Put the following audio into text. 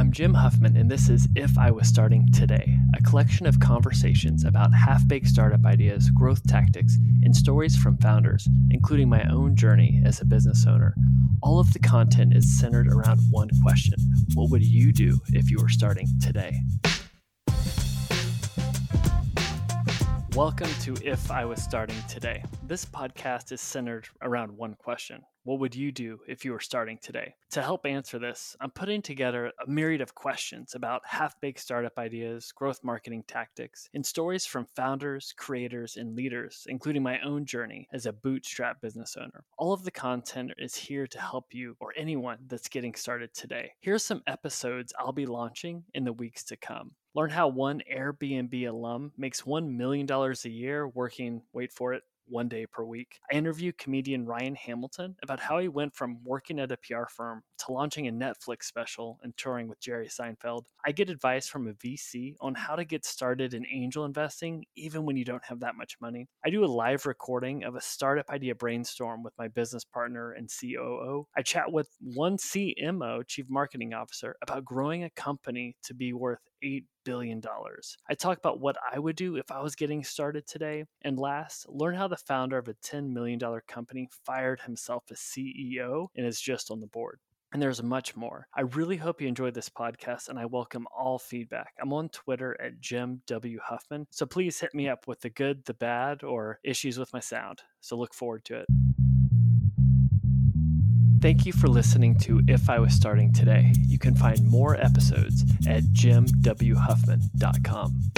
I'm Jim Huffman, and this is If I Was Starting Today, a collection of conversations about half baked startup ideas, growth tactics, and stories from founders, including my own journey as a business owner. All of the content is centered around one question What would you do if you were starting today? Welcome to If I Was Starting Today. This podcast is centered around one question What would you do if you were starting today? To help answer this, I'm putting together a myriad of questions about half baked startup ideas, growth marketing tactics, and stories from founders, creators, and leaders, including my own journey as a bootstrap business owner. All of the content is here to help you or anyone that's getting started today. Here are some episodes I'll be launching in the weeks to come. Learn how one Airbnb alum makes $1 million a year working, wait for it, one day per week. I interview comedian Ryan Hamilton about how he went from working at a PR firm to launching a Netflix special and touring with Jerry Seinfeld. I get advice from a VC on how to get started in angel investing even when you don't have that much money. I do a live recording of a startup idea brainstorm with my business partner and COO. I chat with one CMO, Chief Marketing Officer, about growing a company to be worth $8 billion. I talk about what I would do if I was getting started today. And last, learn how the founder of a $10 million company fired himself as CEO and is just on the board. And there's much more. I really hope you enjoyed this podcast and I welcome all feedback. I'm on Twitter at Jim W. Huffman. So please hit me mm. up with the good, the bad, or issues with my sound. So look forward to it. Thank you for listening to If I Was Starting Today. You can find more episodes at jimwhuffman.com.